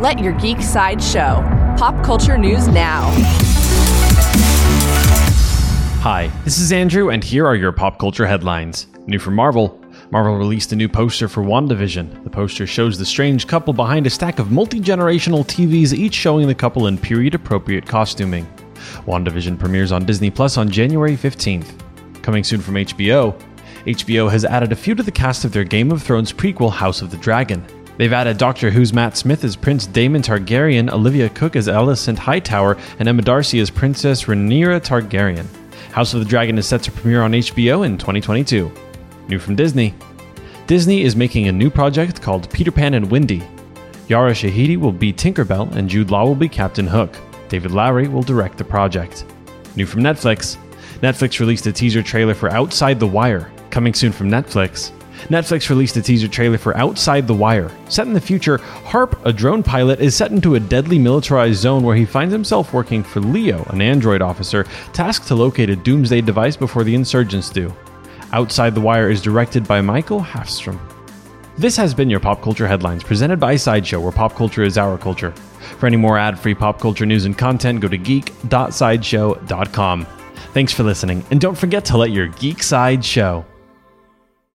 Let your geek side show. Pop culture news now. Hi, this is Andrew, and here are your pop culture headlines. New from Marvel. Marvel released a new poster for WandaVision. The poster shows the strange couple behind a stack of multi generational TVs, each showing the couple in period appropriate costuming. WandaVision premieres on Disney Plus on January 15th. Coming soon from HBO, HBO has added a few to the cast of their Game of Thrones prequel, House of the Dragon. They've added Doctor Who's Matt Smith as Prince Daemon Targaryen, Olivia Cooke as Alicent Hightower, and Emma D'Arcy as Princess Rhaenyra Targaryen. House of the Dragon is set to premiere on HBO in 2022. New from Disney. Disney is making a new project called Peter Pan and Wendy. Yara Shahidi will be Tinkerbell and Jude Law will be Captain Hook. David Lowery will direct the project. New from Netflix. Netflix released a teaser trailer for Outside the Wire. Coming soon from Netflix. Netflix released a teaser trailer for Outside the Wire. Set in the future, Harp, a drone pilot, is set into a deadly militarized zone where he finds himself working for Leo, an android officer, tasked to locate a doomsday device before the insurgents do. Outside the Wire is directed by Michael Hafstrom. This has been your Pop Culture Headlines, presented by Sideshow, where pop culture is our culture. For any more ad free pop culture news and content, go to geek.sideshow.com. Thanks for listening, and don't forget to let your geek side show.